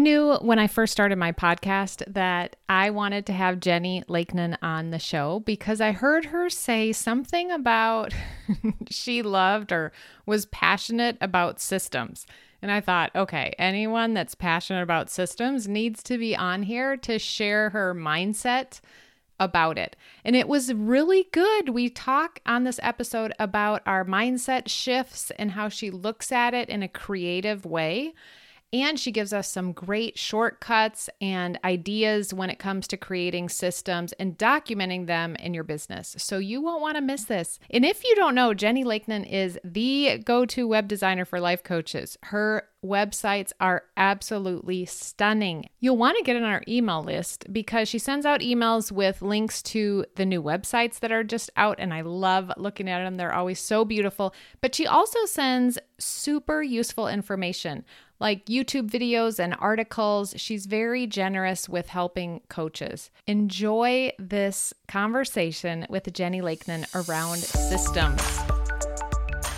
knew when I first started my podcast that I wanted to have Jennie Lakenan on the show because I heard her say something about she loved or was passionate about systems. And I thought, okay, anyone that's passionate about systems needs to be on here to share her mindset about it. And it was really good. We talk on this episode about our mindset shifts and how she looks at it in a creative way. And she gives us some great shortcuts and ideas when it comes to creating systems and documenting them in your business. So you won't want to miss this. And if you don't know, Jennie Lakenan is the go to web designer for life coaches. Her websites are absolutely stunning. You'll want to get on our email list because she sends out emails with links to the new websites that are just out, and I love looking at them. They're always so beautiful. But she also sends super useful information like YouTube videos and articles. She's very generous with helping coaches. Enjoy this conversation with Jennie Lakenan around systems.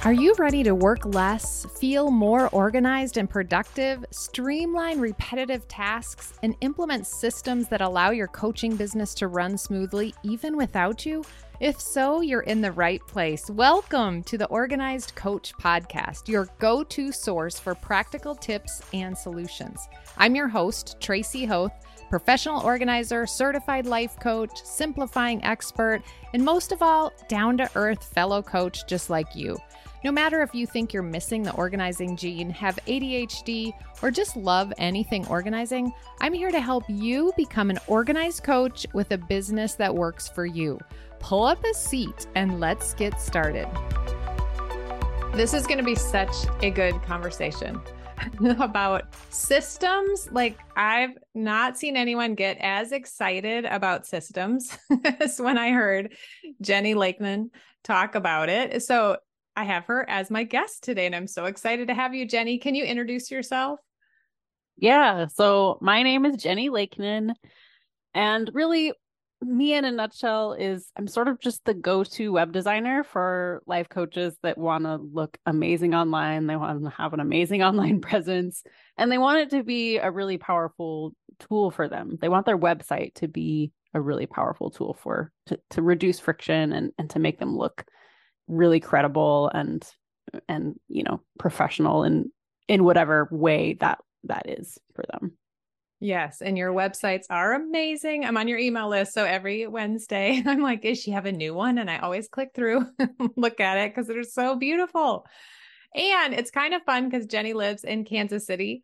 Are you ready to work less, feel more organized and productive, streamline repetitive tasks, and implement systems that allow your coaching business to run smoothly even without you? If so, you're in the right place. Welcome to the Organized Coach Podcast, your go to source for practical tips and solutions. I'm your host, Tracy Hoth, professional organizer, certified life coach, simplifying expert, and most of all, down to earth fellow coach just like you. No matter if you think you're missing the organizing gene, have ADHD, or just love anything organizing, I'm here to help you become an organized coach with a business that works for you pull up a seat and let's get started. This is going to be such a good conversation about systems. Like, I've not seen anyone get as excited about systems as when I heard Jennie Lakenan talk about it. So, I have her as my guest today, and I'm so excited to have you, Jennie. Can you introduce yourself? Yeah. So, my name is Jennie Lakenan. And really, me in a nutshell is I'm sort of just the go-to web designer for life coaches that want to look amazing online. They want to have an amazing online presence and they want it to be a really powerful tool for them. They want their website to be a really powerful tool for to, to reduce friction and and to make them look really credible and and you know professional in in whatever way that that is for them. Yes. And your websites are amazing. I'm on your email list. So every Wednesday, I'm like, is she have a new one? And I always click through, look at it because they're so beautiful. And it's kind of fun because Jennie lives in Kansas City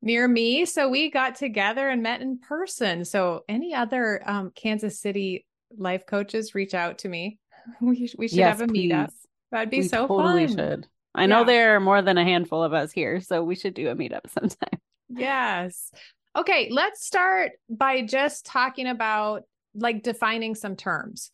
near me. So we got together and met in person. So any other um, Kansas City life coaches reach out to me. We, we should yes, have a please. meetup. That'd be we so totally fun. Should. I know yeah. there are more than a handful of us here, so we should do a meetup sometime. Yes. Okay, let's start by just talking about like defining some terms.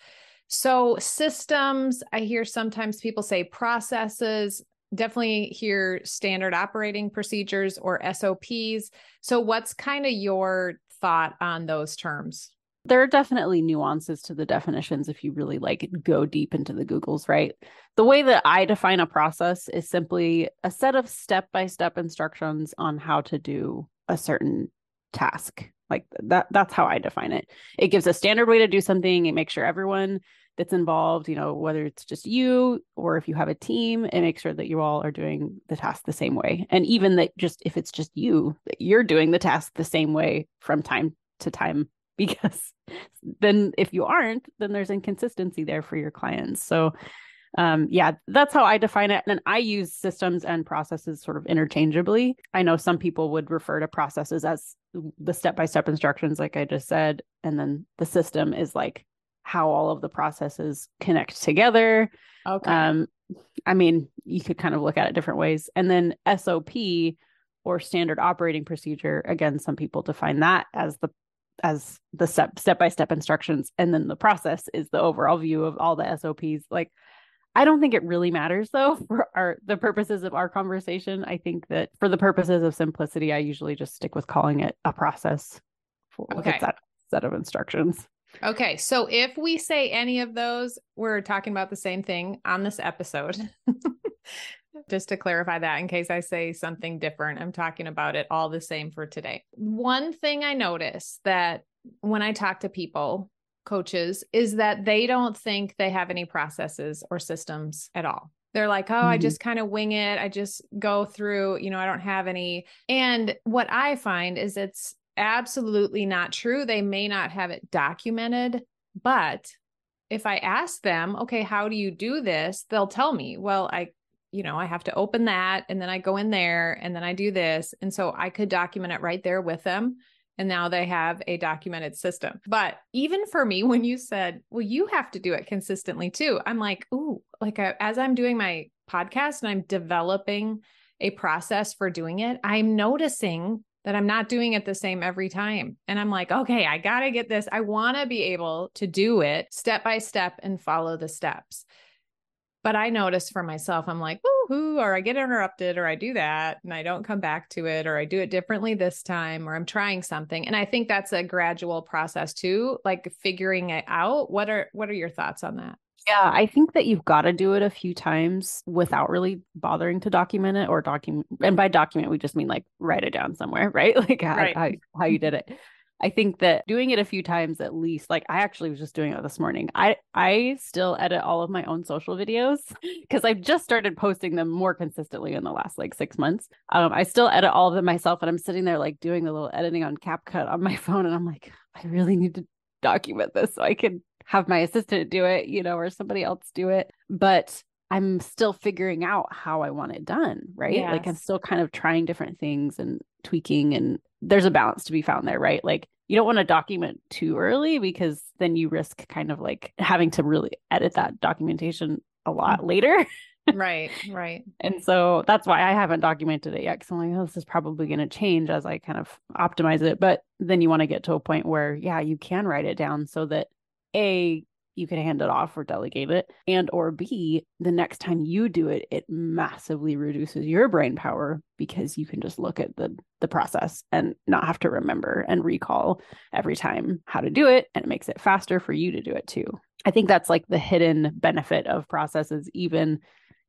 So, systems, I hear sometimes people say processes, definitely hear standard operating procedures or SOPs. So, what's kind of your thought on those terms? There are definitely nuances to the definitions if you really like go deep into the Googles, right? The way that I define a process is simply a set of step by step instructions on how to do a certain task. Like that that's how i define it. It gives a standard way to do something. It makes sure everyone that's involved you know whether it's just you or if you have a team it makes sure that you all are doing the task the same way. And even that just if it's just you that you're doing the task the same way from time to time because then if you aren't then there's inconsistency there for your clients so um, yeah, that's how I define it. And I use systems and processes sort of interchangeably. I know some people would refer to processes as the step by step instructions, like I just said. And then the system is like how all of the processes connect together. Okay. Um, I mean, you could kind of look at it different ways. And then SOP or standard operating procedure, again, some people define that as the as the step step by step instructions and then the process is the overall view of all the SOPs like I don't think it really matters though for our the purposes of our conversation. I think that for the purposes of simplicity, I usually just stick with calling it a process for okay. that set of instructions. Okay. So if we say any of those, we're talking about the same thing on this episode. Just to clarify that, in case I say something different, I'm talking about it all the same for today. One thing I notice that when I talk to people, coaches, is that they don't think they have any processes or systems at all. They're like, oh, mm-hmm. I just kind of wing it. I just go through, you know, I don't have any. And what I find is it's absolutely not true. They may not have it documented, but if I ask them, okay, how do you do this? They'll tell me, well, I, you know, I have to open that and then I go in there and then I do this. And so I could document it right there with them. And now they have a documented system. But even for me, when you said, well, you have to do it consistently too, I'm like, ooh, like I, as I'm doing my podcast and I'm developing a process for doing it, I'm noticing that I'm not doing it the same every time. And I'm like, okay, I got to get this. I want to be able to do it step by step and follow the steps. But I notice for myself, I'm like, woohoo, or I get interrupted, or I do that and I don't come back to it, or I do it differently this time, or I'm trying something. And I think that's a gradual process too, like figuring it out. What are what are your thoughts on that? Yeah, I think that you've got to do it a few times without really bothering to document it or document. And by document, we just mean like write it down somewhere, right? Like how, right. how, how you did it. I think that doing it a few times at least, like I actually was just doing it this morning. I I still edit all of my own social videos because I've just started posting them more consistently in the last like six months. Um, I still edit all of them myself, and I'm sitting there like doing the little editing on CapCut on my phone, and I'm like, I really need to document this so I can have my assistant do it, you know, or somebody else do it. But I'm still figuring out how I want it done, right? Yes. Like I'm still kind of trying different things and tweaking and there's a balance to be found there, right? Like you don't want to document too early because then you risk kind of like having to really edit that documentation a lot mm. later. right, right. And so that's why I haven't documented it yet. Cause I'm like, oh, this is probably going to change as I kind of optimize it. But then you want to get to a point where, yeah, you can write it down so that a you can hand it off or delegate it and or b the next time you do it it massively reduces your brain power because you can just look at the the process and not have to remember and recall every time how to do it and it makes it faster for you to do it too. I think that's like the hidden benefit of processes even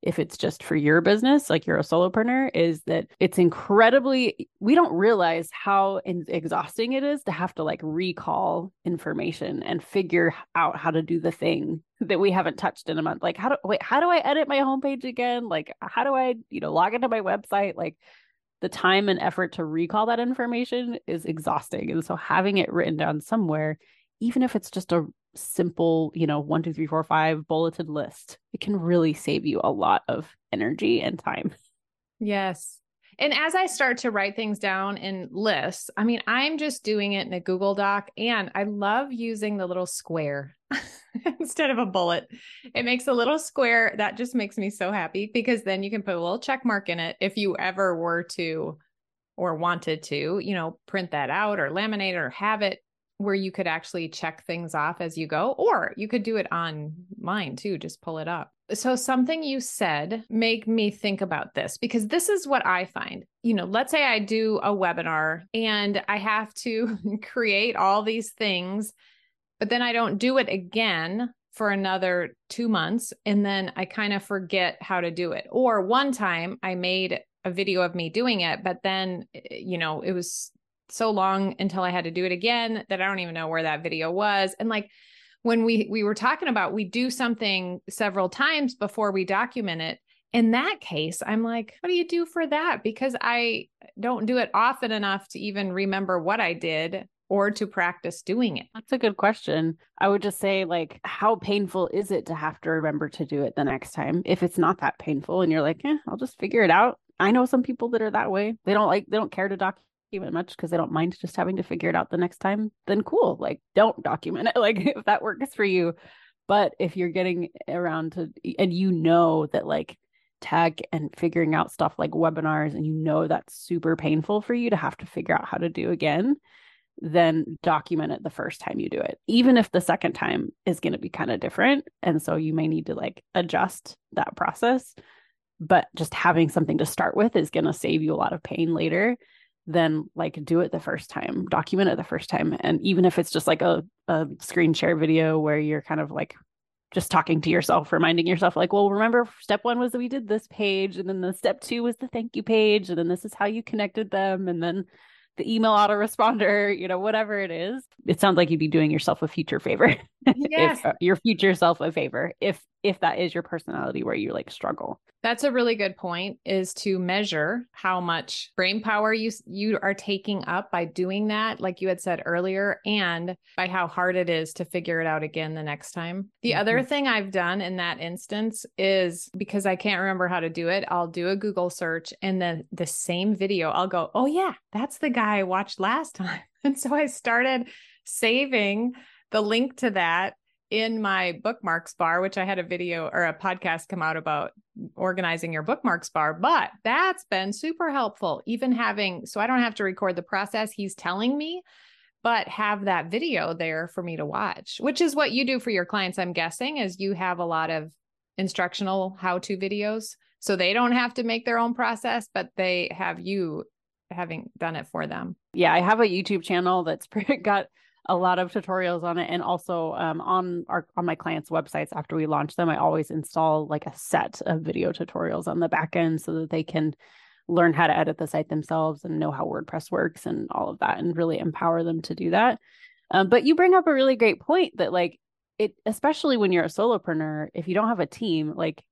if it's just for your business, like you're a solopreneur, is that it's incredibly, we don't realize how exhausting it is to have to like recall information and figure out how to do the thing that we haven't touched in a month. Like, how do, wait, how do I edit my homepage again? Like, how do I, you know, log into my website? Like, the time and effort to recall that information is exhausting. And so having it written down somewhere, even if it's just a simple, you know, one, two, three, four, five bulleted list, it can really save you a lot of energy and time. Yes. And as I start to write things down in lists, I mean, I'm just doing it in a Google Doc and I love using the little square instead of a bullet. It makes a little square that just makes me so happy because then you can put a little check mark in it if you ever were to or wanted to, you know, print that out or laminate or have it where you could actually check things off as you go, or you could do it online too, just pull it up. So, something you said make me think about this because this is what I find. You know, let's say I do a webinar and I have to create all these things, but then I don't do it again for another two months. And then I kind of forget how to do it. Or one time I made a video of me doing it, but then, eh, you know, it was so long until I had to do it again that I don't even know where that video was. And like when we we were talking about we do something several times before we document it. In that case, I'm like, what do you do for that? Because I don't do it often enough to even remember what I did or to practice doing it? That's a good question. I would just say, like, how painful is it to have to remember to do it the next time? If it's not that painful and you're like, eh, I'll just figure it out. I know some people that are that way. They don't like, they don't care to document document much because they don't mind just having to figure it out the next time, then cool. Like, don't document it. Like, if that works for you. But if you're getting around to, and you know that like tech and figuring out stuff like webinars, and you know that's super painful for you to have to figure out how to do again, then document it the first time you do it, even if the second time is going to be kind of different. And so you may need to like adjust that process. But just having something to start with is going to save you a lot of pain later then like do it the first time, document it the first time. And even if it's just like a, a screen share video where you're kind of like just talking to yourself, reminding yourself, like, well, remember step one was that we did this page, and then the step two was the thank you page, and then this is how you connected them, and then the email autoresponder, you know, whatever it is. It sounds like you'd be doing yourself a future favor. Yes. if, uh, your future self a favor if if that is your personality where you like struggle. That's a really good point is to measure how much brain power you you are taking up by doing that like you had said earlier and by how hard it is to figure it out again the next time. The mm-hmm. other thing I've done in that instance is because I can't remember how to do it, I'll do a Google search and then the same video I'll go, "Oh yeah, that's the guy I watched last time." And so I started saving the link to that in my bookmarks bar, which I had a video or a podcast come out about organizing your bookmarks bar, but that's been super helpful. Even having, so I don't have to record the process he's telling me, but have that video there for me to watch, which is what you do for your clients, I'm guessing, is you have a lot of instructional how to videos. So they don't have to make their own process, but they have you having done it for them. Yeah, I have a YouTube channel that's got a lot of tutorials on it. And also um, on our on my clients websites after we launch them i always install like a set of video tutorials on the back end so that they can learn how to edit the site themselves and know how wordpress works and all of that and really empower them to do that. Um, but you bring up a really great point that like it especially when you're a solopreneur if you don't have a team like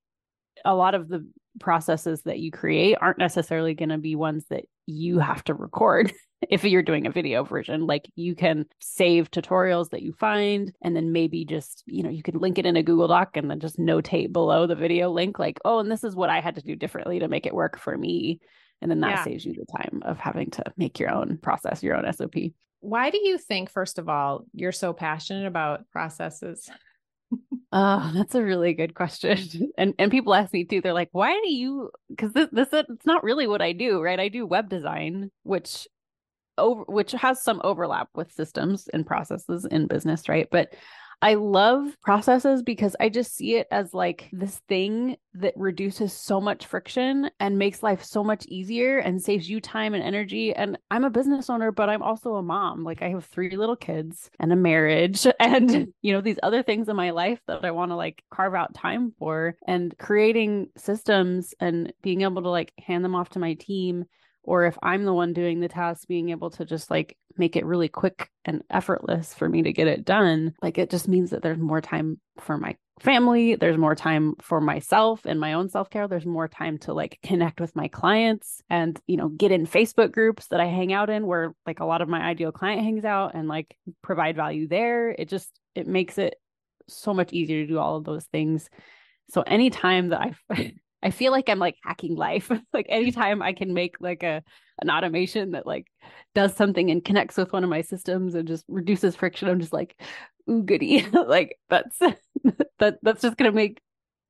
a lot of the processes that you create aren't necessarily going to be ones that you have to record if you're doing a video version like you can save tutorials that you find and then maybe just you know you can link it in a google doc and then just notate below the video link like oh and this is what i had to do differently to make it work for me and then that yeah. saves you the time of having to make your own process your own sop why do you think first of all you're so passionate about processes Oh, that's a really good question. And and people ask me too. They're like, "Why do you?" Because this this it's not really what I do, right? I do web design, which over which has some overlap with systems and processes in business, right? But I love processes because I just see it as like this thing that reduces so much friction and makes life so much easier and saves you time and energy. And I'm a business owner, but I'm also a mom. Like I have three little kids and a marriage and, you know, these other things in my life that I want to like carve out time for and creating systems and being able to like hand them off to my team or if I'm the one doing the task, being able to just like make it really quick and effortless for me to get it done, like it just means that there's more time for my family, there's more time for myself and my own self-care, there's more time to like connect with my clients and, you know, get in Facebook groups that I hang out in where like a lot of my ideal client hangs out and like provide value there. It just it makes it so much easier to do all of those things. So anytime that I I feel like I'm like hacking life. like anytime I can make like a an automation that like does something and connects with one of my systems and just reduces friction, I'm just like, ooh goody. like that's that that's just gonna make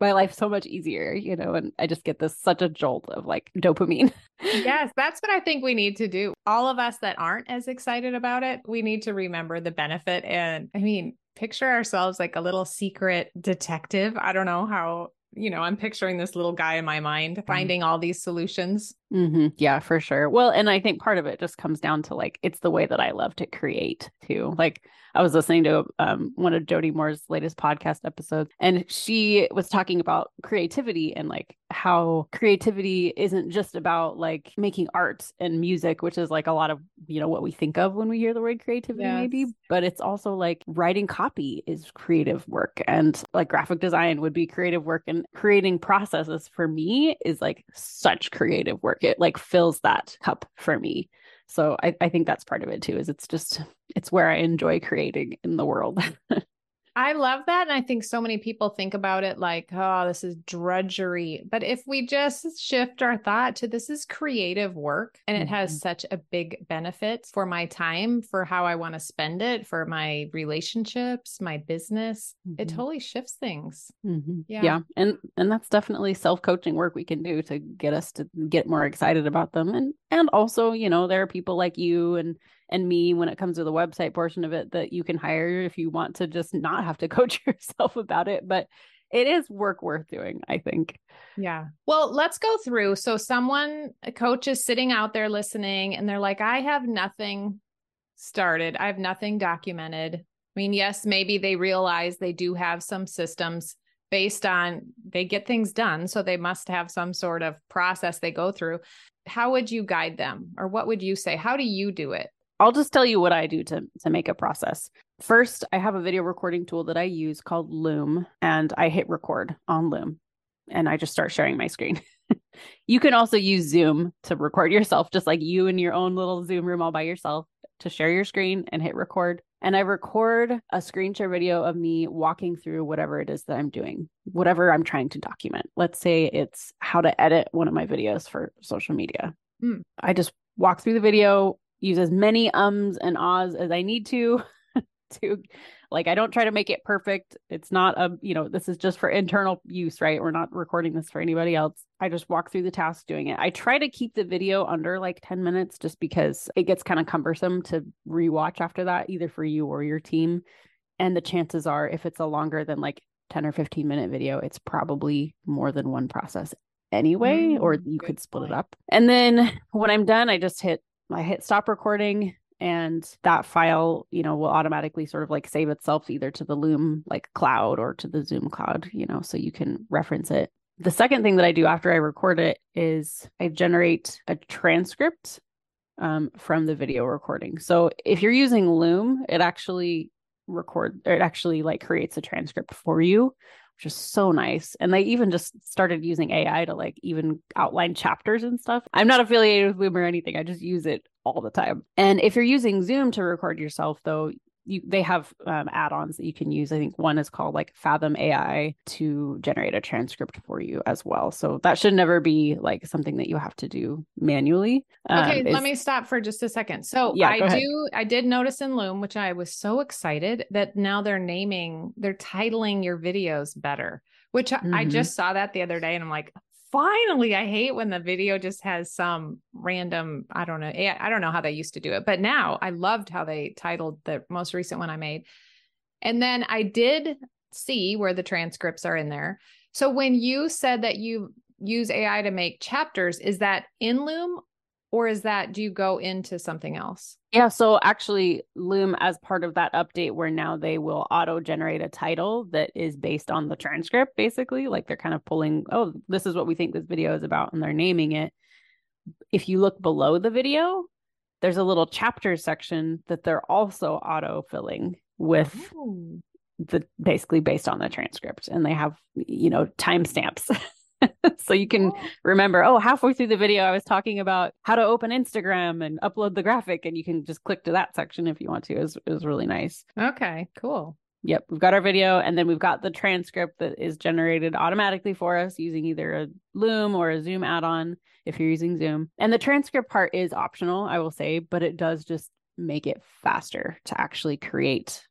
my life so much easier, you know, and I just get this such a jolt of like dopamine. yes, that's what I think we need to do. All of us that aren't as excited about it, we need to remember the benefit. And I mean, picture ourselves like a little secret detective. I don't know how you know, I'm picturing this little guy in my mind mm-hmm. finding all these solutions. Mm-hmm. Yeah, for sure. Well, and I think part of it just comes down to like, it's the way that I love to create too. Like, I was listening to um, one of Jody Moore's latest podcast episodes, and she was talking about creativity and like how creativity isn't just about like making art and music, which is like a lot of, you know, what we think of when we hear the word creativity, yes. maybe, but it's also like writing copy is creative work and like graphic design would be creative work and creating processes for me is like such creative work. It like fills that cup for me. So I, I think that's part of it too, is it's just it's where I enjoy creating in the world. I love that. And I think so many people think about it like, oh, this is drudgery. But if we just shift our thought to this is creative work and it mm-hmm. has such a big benefit for my time, for how I want to spend it, for my relationships, my business, mm-hmm. it totally shifts things. Mm-hmm. Yeah. Yeah. And and that's definitely self-coaching work we can do to get us to get more excited about them. And and also, you know, there are people like you and and me when it comes to the website portion of it that you can hire if you want to just not have to coach yourself about it. But it is work worth doing, I think. Yeah. Well, let's go through. So, someone, a coach is sitting out there listening, and they're like, I have nothing started, I have nothing documented. I mean, yes, maybe they realize they do have some systems based on they get things done. So they must have some sort of process they go through. How would you guide them? Or what would you say? How do you do it? I'll just tell you what I do to to make a process. First, I have a video recording tool that I use called Loom and I hit record on Loom and I just start sharing my screen. you can also use Zoom to record yourself just like you in your own little Zoom room all by yourself to share your screen and hit record. And I record a screen share video of me walking through whatever it is that I'm doing, whatever I'm trying to document. Let's say it's how to edit one of my videos for social media. Mm. I just walk through the video, use as many ums and ahs as I need to to like I don't try to make it perfect. It's not a, you know, this is just for internal use, right? We're not recording this for anybody else. I just walk through the task doing it. I try to keep the video under like 10 minutes just because it gets kind of cumbersome to rewatch after that either for you or your team. And the chances are if it's a longer than like 10 or 15 minute video, it's probably more than one process anyway, mm, or you could split point. it up. And then when I'm done, I just hit I hit stop recording and that file you know will automatically sort of like save itself either to the loom like cloud or to the zoom cloud you know so you can reference it. The second thing that i do after i record it is i generate a transcript um, from the video recording. So if you're using loom it actually record it actually like creates a transcript for you which is so nice. And they even just started using AI to like even outline chapters and stuff. I'm not affiliated with Loom or anything. I just use it all the time. And if you're using Zoom to record yourself, though, you they have um, add-ons that you can use. I think one is called like Fathom AI to generate a transcript for you as well. So that should never be like something that you have to do manually. Okay, um, let me stop for just a second. So yeah, I do I did notice in Loom, which I was so excited that now they're naming, they're titling your videos better. Which mm-hmm. I just saw that the other day and I'm like, finally i hate when the video just has some random i don't know i don't know how they used to do it but now i loved how they titled the most recent one i made. And then i did see where the transcripts are in there. So when you said that you use ai to make chapters is that in loom or is that do you go into something else? Yeah so actually loom as part of that update where now they will auto generate a title that is based on the transcript basically like they're kind of pulling oh this is what we think this video is about and they're naming it. If you look below the video there's a little chapter section that they're also auto filling with oh. the basically based on the transcript and they have you know timestamps so you can oh. remember, oh, halfway through the video, I was talking about how to open Instagram and upload the graphic, and you can just click to that section if you want to. It was, it was really nice. Okay, cool. Yep, we've got our video, and then we've got the transcript that is generated automatically for us using either a Loom or a Zoom add on if you're using Zoom. And the transcript part is optional, I will say, but it does just make it faster to actually create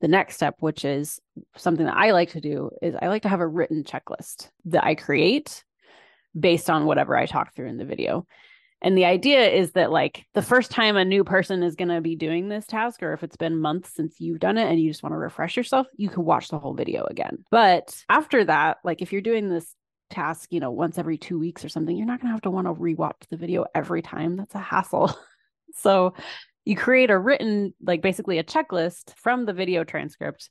the next step, which is something that I like to do, is I like to have a written checklist that I create based on whatever I talk through in the video. And the idea is that, like, the first time a new person is going to be doing this task, or if it's been months since you've done it and you just want to refresh yourself, you can watch the whole video again. But after that, like, if you're doing this task, you know, once every two weeks or something, you're not going to have to want to rewatch the video every time. That's a hassle. so you create a written, like basically a checklist from the video transcript.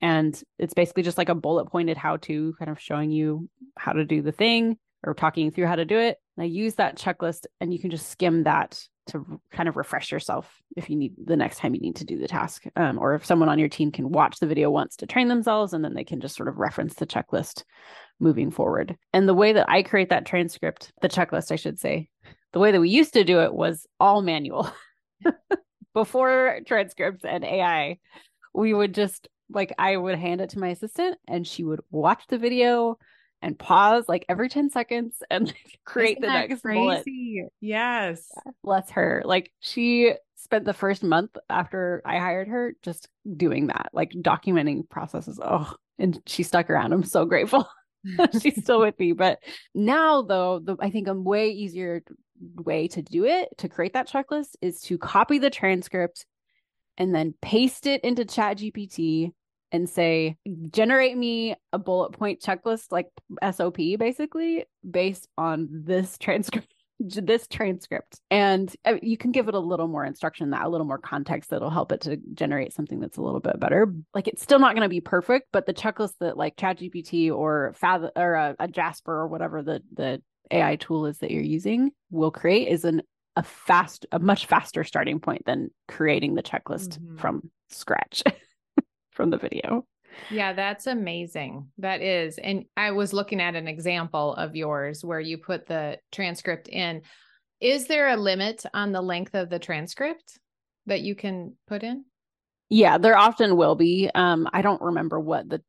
And it's basically just like a bullet pointed how to kind of showing you how to do the thing or talking through how to do it. And I use that checklist and you can just skim that to kind of refresh yourself if you need the next time you need to do the task. Um, or if someone on your team can watch the video once to train themselves and then they can just sort of reference the checklist moving forward. And the way that I create that transcript, the checklist, I should say, the way that we used to do it was all manual. before transcripts and AI, we would just like I would hand it to my assistant and she would watch the video and pause like every 10 seconds and like, create Isn't the next crazy? bullet. Yes. Yeah, bless her. Like she spent the first month after I hired her just doing that, like documenting processes. Oh, and she stuck around. I'm so grateful. She's still with me. But now though, the I think a way easier way to do it to create that checklist is to copy the transcript and then paste it into chat gpt and say generate me a bullet point checklist like sop basically based on this transcript this transcript. And uh, you can give it a little more instruction that a little more context that'll help it to generate something that's a little bit better. Like it's still not going to be perfect but the checklist that like chat gpt or fathom or a, a jasper or whatever the the ai tool is that you're using will create is an a fast a much faster starting point than creating the checklist mm-hmm. from scratch from the video yeah, that's amazing. That is. And I was looking at an example of yours where you put the transcript in. Is there a limit on the length of the transcript that you can put in? Yeah, there often will be. Um, I don't remember what the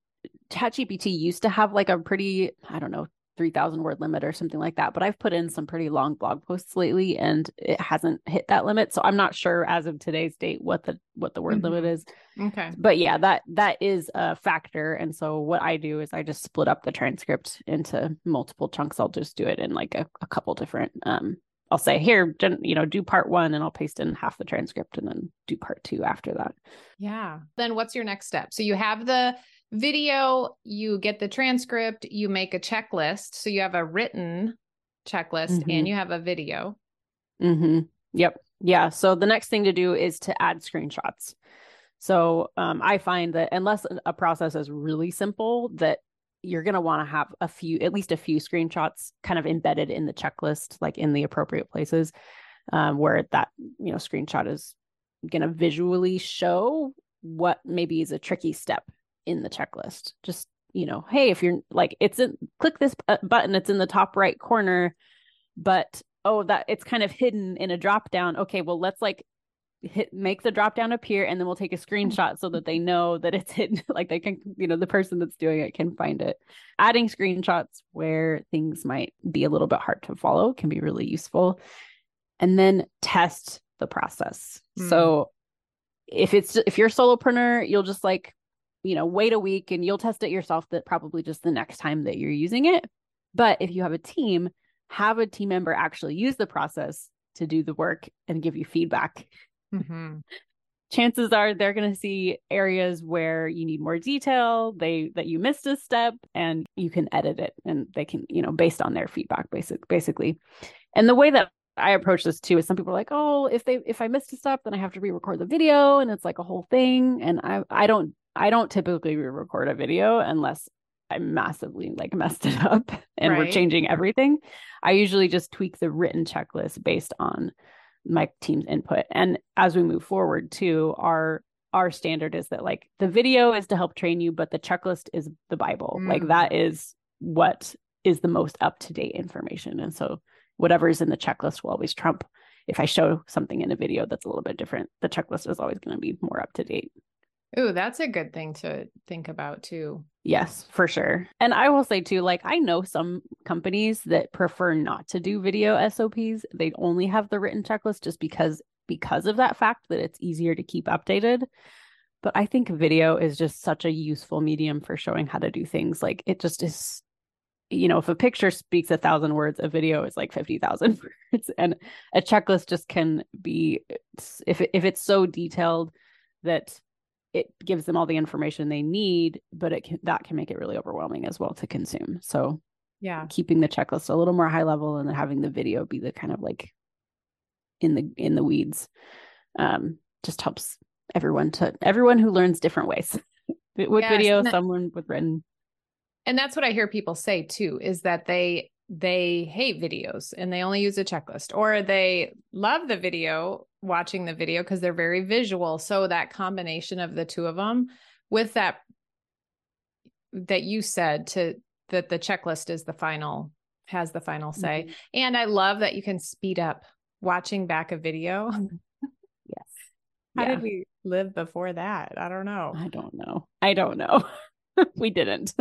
ChatGPT used to have like a pretty, I don't know, 3000 word limit or something like that but i've put in some pretty long blog posts lately and it hasn't hit that limit so i'm not sure as of today's date what the what the word mm-hmm. limit is okay but yeah that that is a factor and so what i do is i just split up the transcript into multiple chunks i'll just do it in like a, a couple different um I'll say here, you know, do part one and I'll paste in half the transcript and then do part two after that. Yeah. Then what's your next step? So you have the video, you get the transcript, you make a checklist. So you have a written checklist mm-hmm. and you have a video. Mm-hmm. Yep. Yeah. So the next thing to do is to add screenshots. So um, I find that unless a process is really simple, that you're going to want to have a few, at least a few screenshots kind of embedded in the checklist, like in the appropriate places um, where that, you know, screenshot is going to visually show what maybe is a tricky step in the checklist. Just, you know, hey, if you're like, it's in, click this button, it's in the top right corner, but oh, that it's kind of hidden in a drop down. Okay, well, let's like hit make the drop down appear and then we'll take a screenshot so that they know that it's hidden like they can you know the person that's doing it can find it adding screenshots where things might be a little bit hard to follow can be really useful and then test the process mm. so if it's if you're a solopreneur you'll just like you know, wait a week and you'll test it yourself that probably just the next time that you're using it. But if you have a team, have a team member actually use the process to do the work and give you feedback. Mm-hmm. Chances are they're going to see areas where you need more detail, they that you missed a step and you can edit it and they can, you know, based on their feedback basic basically. And the way that I approach this too is some people are like, oh, if they if I missed a step, then I have to re-record the video and it's like a whole thing. And I I don't I don't typically re record a video unless I massively like messed it up and right. we're changing everything. I usually just tweak the written checklist based on my team's input. And as we move forward too, our our standard is that like the video is to help train you, but the checklist is the Bible. Mm. Like that is what is the most up to date information. And so whatever is in the checklist will always trump. If I show something in a video that's a little bit different, the checklist is always going to be more up to date. Ooh, that's a good thing to think about too. Yes, for sure. And I will say too, like I know some companies that prefer not to do video SOPs. They only have the written checklist just because because of that fact that it's easier to keep updated. But I think video is just such a useful medium for showing how to do things. Like it just is you know, if a picture speaks a thousand words, a video is like 50,000 words. And a checklist just can be, if, if it's so detailed that it gives them all the information they need, but it can, that can make it really overwhelming as well to consume. So, yeah, keeping the checklist a little more high level and then having the video be the kind of like in the in the weeds um just helps everyone to everyone who learns different ways. With yes, video that, someone with written. And that's what i hear people say too is that they they hate videos and they only use a checklist or they love the video watching the video because they're very visual. So that combination of the two of them with that that you said to that the checklist is the final has the final say. Mm-hmm. And I love that you can speed up watching back a video. yes. How yeah. did we live before that? I don't know. I don't know. I don't know. we didn't.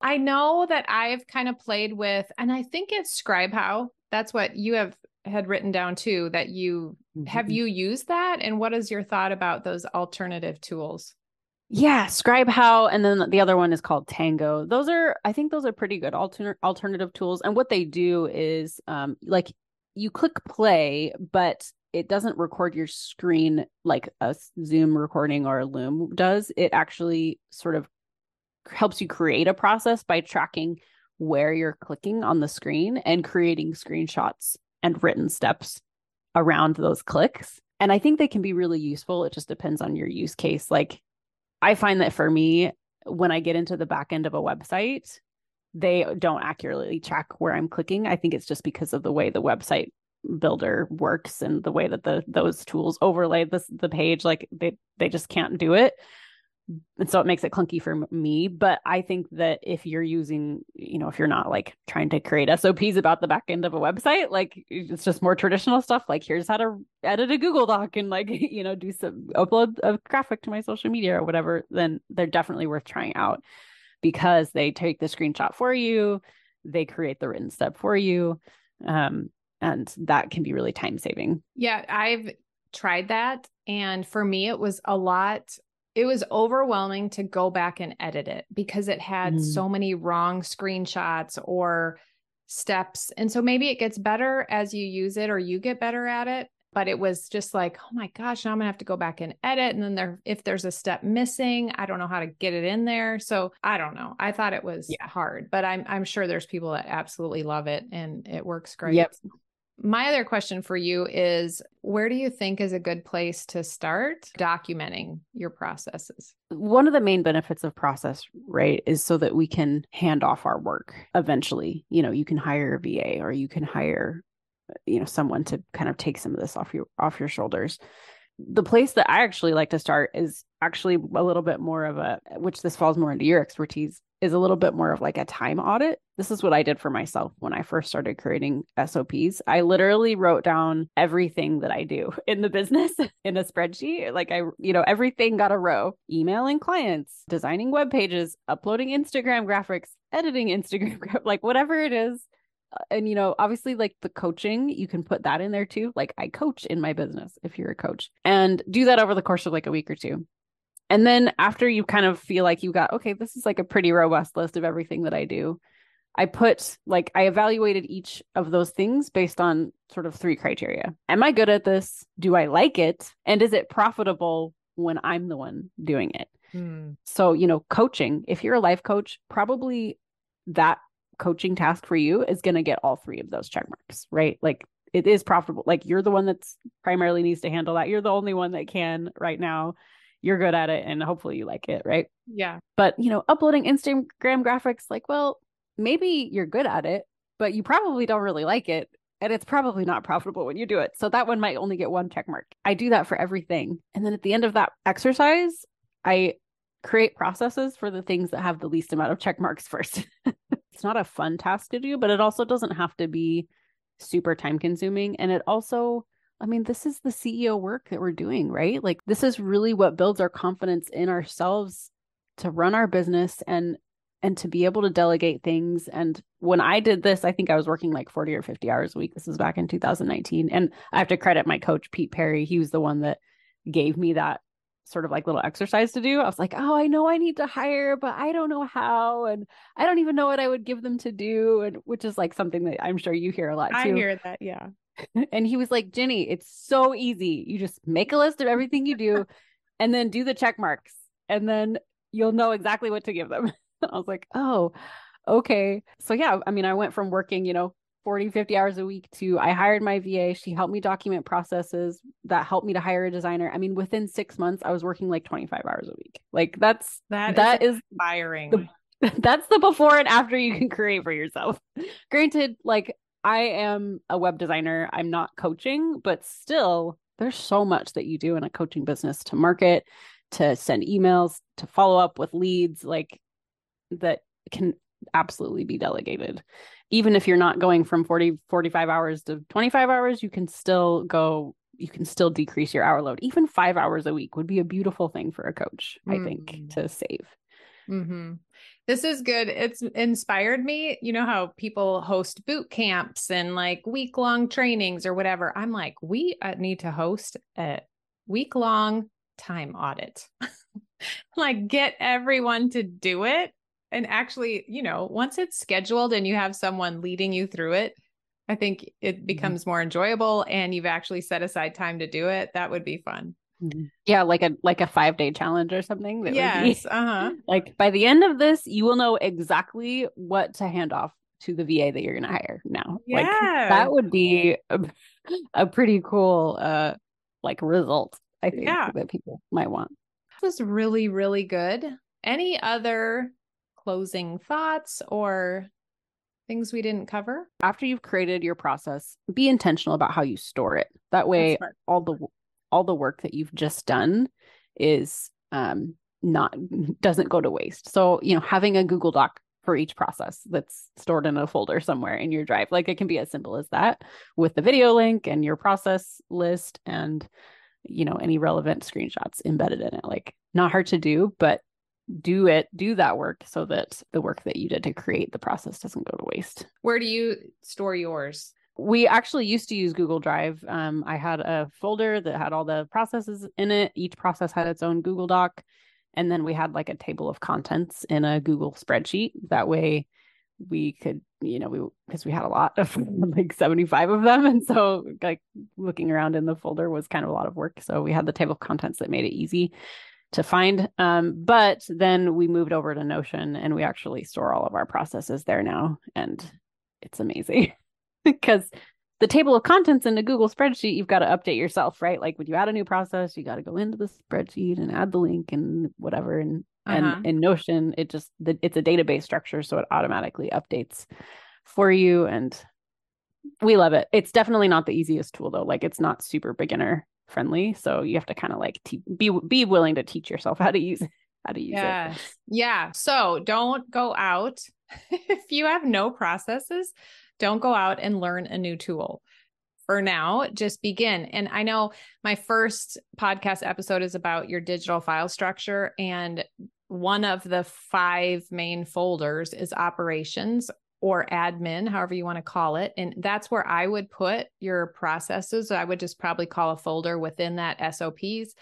I know that I've kind of played with, and I think it's Scribehow. That's what you have had written down too that you mm-hmm. have you used that? And what is your thought about those alternative tools? Yeah Scribehow and then the other one is called tango. Those are i think those are pretty good alter- alternative tools. And what they do is um like you click play but it doesn't record your screen like a zoom recording or a loom does. It actually sort of helps you create a process by tracking where you're clicking on the screen and creating screenshots and written steps around those clicks. And I think they can be really useful. It just depends on your use case. Like I find that for me, when I get into the back end of a website, they don't accurately track where I'm clicking. I think it's just because of the way the website builder works and the way that the those tools overlay this the page like they they just can't do it and so it makes it clunky for me but i think that if you're using you know if you're not like trying to create sops about the back end of a website like it's just more traditional stuff like here's how to edit a google doc and like you know do some upload a graphic to my social media or whatever then they're definitely worth trying out because they take the screenshot for you they create the written step for you um, and that can be really time saving. Yeah, I've tried that and for me it was a lot it was overwhelming to go back and edit it because it had mm. so many wrong screenshots or steps. And so maybe it gets better as you use it or you get better at it. But it was just like, oh my gosh, now I'm gonna have to go back and edit. And then there, if there's a step missing, I don't know how to get it in there. So I don't know. I thought it was yeah. hard, but I'm I'm sure there's people that absolutely love it and it works great. Yep. My other question for you is where do you think is a good place to start documenting your processes? One of the main benefits of process, right, is so that we can hand off our work eventually. You know, you can hire a VA or you can hire you know someone to kind of take some of this off your off your shoulders the place that I actually like to start is actually a little bit more of a, which this falls more into your expertise, is a little bit more of like a time audit. This is what I did for myself when I first started creating SOPs. I literally wrote down everything that I do in the business in a spreadsheet. Like I, you know, everything got a row emailing clients, designing web pages, uploading Instagram graphics, editing Instagram, like whatever it is. Uh, and, you know, obviously, like the coaching, you can put that in there too. Like I coach in my business if you're a coach and do that over the course of like a week or two. And then after you kind of feel like you got, okay, this is like a pretty robust list of everything that I do, I put like, I evaluated each of those things based on sort of three criteria. Am I good at this? Do I like it? And is it profitable when I'm the one doing it? Hmm. So, you know, coaching, if you're a life coach, probably that coaching task for you is going to get all three of those check marks, right? Like it is profitable. Like you're the one that's primarily needs to handle that. You're the only one that can right now you're good at it and hopefully you like it, right? Yeah. But, you know, uploading Instagram graphics, like, well, maybe you're good at it, but you probably don't really like it. And it's probably not profitable when you do it. So that one might only get one check mark. I do that for everything. And then at the end of that exercise, I create processes for the things that have the least amount of check marks first. it's not a fun task to do, but it also doesn't have to be super time consuming. And it also I mean, this is the CEO work that we're doing, right? Like, this is really what builds our confidence in ourselves to run our business and and to be able to delegate things. And when i did this i think i was working like 40 or 50 hours a week. This was back in 2019 and i have to credit my coach pete perry. He was the one that gave me that sort of like little exercise to do. I was like oh i know i need to hire but i don't know how and i don't even know what i would give them to do and which is like something that i'm sure you hear a lot too. i hear that yeah and he was like, Jennie, it's so easy. You just make a list of everything you do and then do the check marks, and then you'll know exactly what to give them. I was like, oh, okay. So, yeah, I mean, I went from working, you know, 40, 50 hours a week to I hired my VA. She helped me document processes that helped me to hire a designer. I mean, within six months, I was working like 25 hours a week. Like, that's that, that is, is inspiring. The, that's the before and after you can create for yourself. Granted, like I am a web designer. I'm not coaching, but still, there's so much that you do in a coaching business to market, to send emails, to follow up with leads, like that can absolutely be delegated. Even if you're not going from 40, 45 hours to 25 hours, you can still go, you can still decrease your hour load. Even five hours a week would be a beautiful thing for a coach, mm. I think, mm. to save. Mm-hmm. This is good. It's inspired me. You know how people host boot camps and like week long trainings or whatever. I'm like, we uh, need to host a week long time audit. like, get everyone to do it. And actually, you know, once it's scheduled and you have someone leading you through it, I think it mm-hmm. becomes mm-hmm. more enjoyable and you've actually set aside time to do it. That would be fun. Mm-hmm. Yeah, like a like a five day challenge or something. yes. uh huh. Like by the end of this, you will know exactly what to hand off to the VA that you're going to hire now. Yeah. Like that would be a, a pretty cool uh like result, I think Yeah. that people might want. That was really, really good. Any other closing thoughts or things we didn't cover? After you've created your process, be intentional about how you store it. That way all the all the work that you've just done is um not doesn't go to waste. So, you know, having a Google Doc for each process that's stored in a folder somewhere in your drive. Like it can be as simple as that with the video link and your process list and you know any relevant screenshots embedded in it. Like not hard to do, but do it, do that work so that the work that you did to create the process doesn't go to waste Where do you store yours? We actually used to use Google Drive. Um, I had a folder that had all the processes in it. Each process had its own Google Doc. And then we had like a table of contents in a Google spreadsheet. That way we could, you know, we, because we had a lot of like 75 of them. And so like looking around in the folder was kind of a lot of work. So we had the table of contents that made it easy to find. Um, but then we moved over to Notion and we actually store all of our processes there now. And it's amazing because the table of contents in a Google spreadsheet, you've got to update yourself, right? Like when you add a new process, you got to go into the spreadsheet and add the link and whatever. And Uh-huh. and in Notion, it just the, it's a database structure, so it automatically updates for you. And we love it. It's definitely not the easiest tool though. Like it's not super beginner friendly, so you have to kind of like te- be be willing to teach yourself how to use how to use it. Yes. Yeah. So don't go out. if you have no processes, don't go out and learn a new tool. For now, just begin. And I know my first podcast episode is about your digital file structure. And one of the five main folders is operations or admin, however you want to call it. And that's where I would put your processes. I would just probably call a folder within that SOPs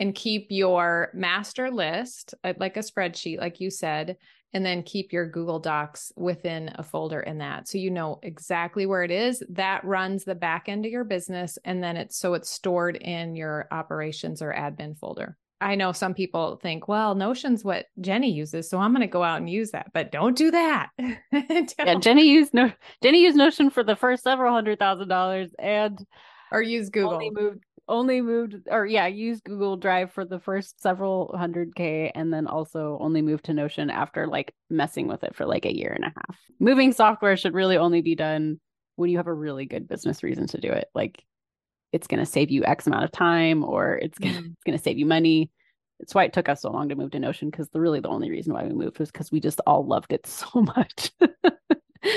and keep your master list uh, like a spreadsheet, like you said, and then keep your Google Docs within a folder in that. So you know exactly where it is. That runs the back end of your business. And then it's so it's stored in your operations or admin folder. I know some people think, well, Notion's what Jennie uses. So I'm going to go out and use that, but don't do that. Yeah, Don't- Jennie used no Jennie used Notion for the first several hundred thousand dollars and or use Google. only moved only moved or yeah used google drive for the first several hundred k and then also only moved to notion after like messing with it for like a year and a half moving software should really only be done when you have a really good business reason to do it like it's going to save you x amount of time or it's going to Mhm. going to save you money it's why it took us so long to move to notion because the really the only reason why we moved was because we just all loved it so much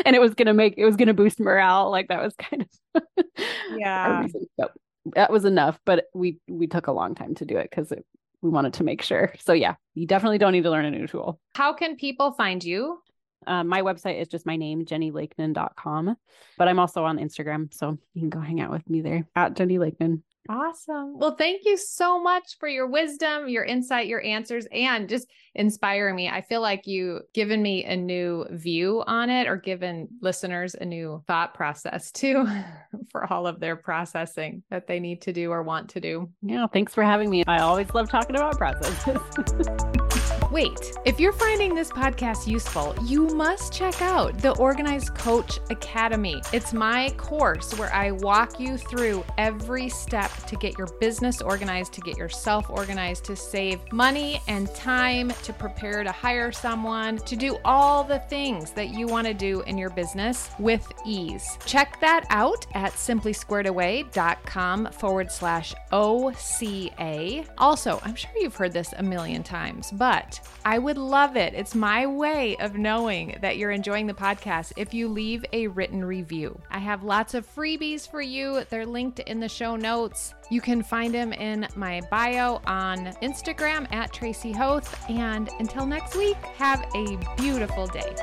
and it was going to make it was going to boost morale like that was kind of Yeah. reason. So that was enough, but we we took a long time to do it because we wanted to make sure. So yeah, you definitely don't need to learn a new tool. How can people find you? Um, my website is just my name, jennielakenan.com, but I'm also on Instagram. So you can go hang out with me there at Jennie Lakenan. Awesome. Well, thank you so much for your wisdom, your insight, your answers, and just inspiring me. I feel like you given me a new view on it or given listeners a new thought process too for all of their processing that they need to do or want to do. Yeah, thanks for having me. I always love talking about processes. Wait, if you're finding this podcast useful, you must check out the Organized Coach Academy. It's my course where I walk you through every step to get your business organized, to get yourself organized, to save money and time, to prepare to hire someone, to do all the things that you want to do in your business with ease. Check that out at simplysquaredaway.com forward slash OCA. Also, I'm sure you've heard this a million times, but I would love it. It's my way of knowing that you're enjoying the podcast if you leave a written review. I have lots of freebies for you. They're linked in the show notes. You can find them in my bio on Instagram at Tracy Hoth. And until next week, have a beautiful day.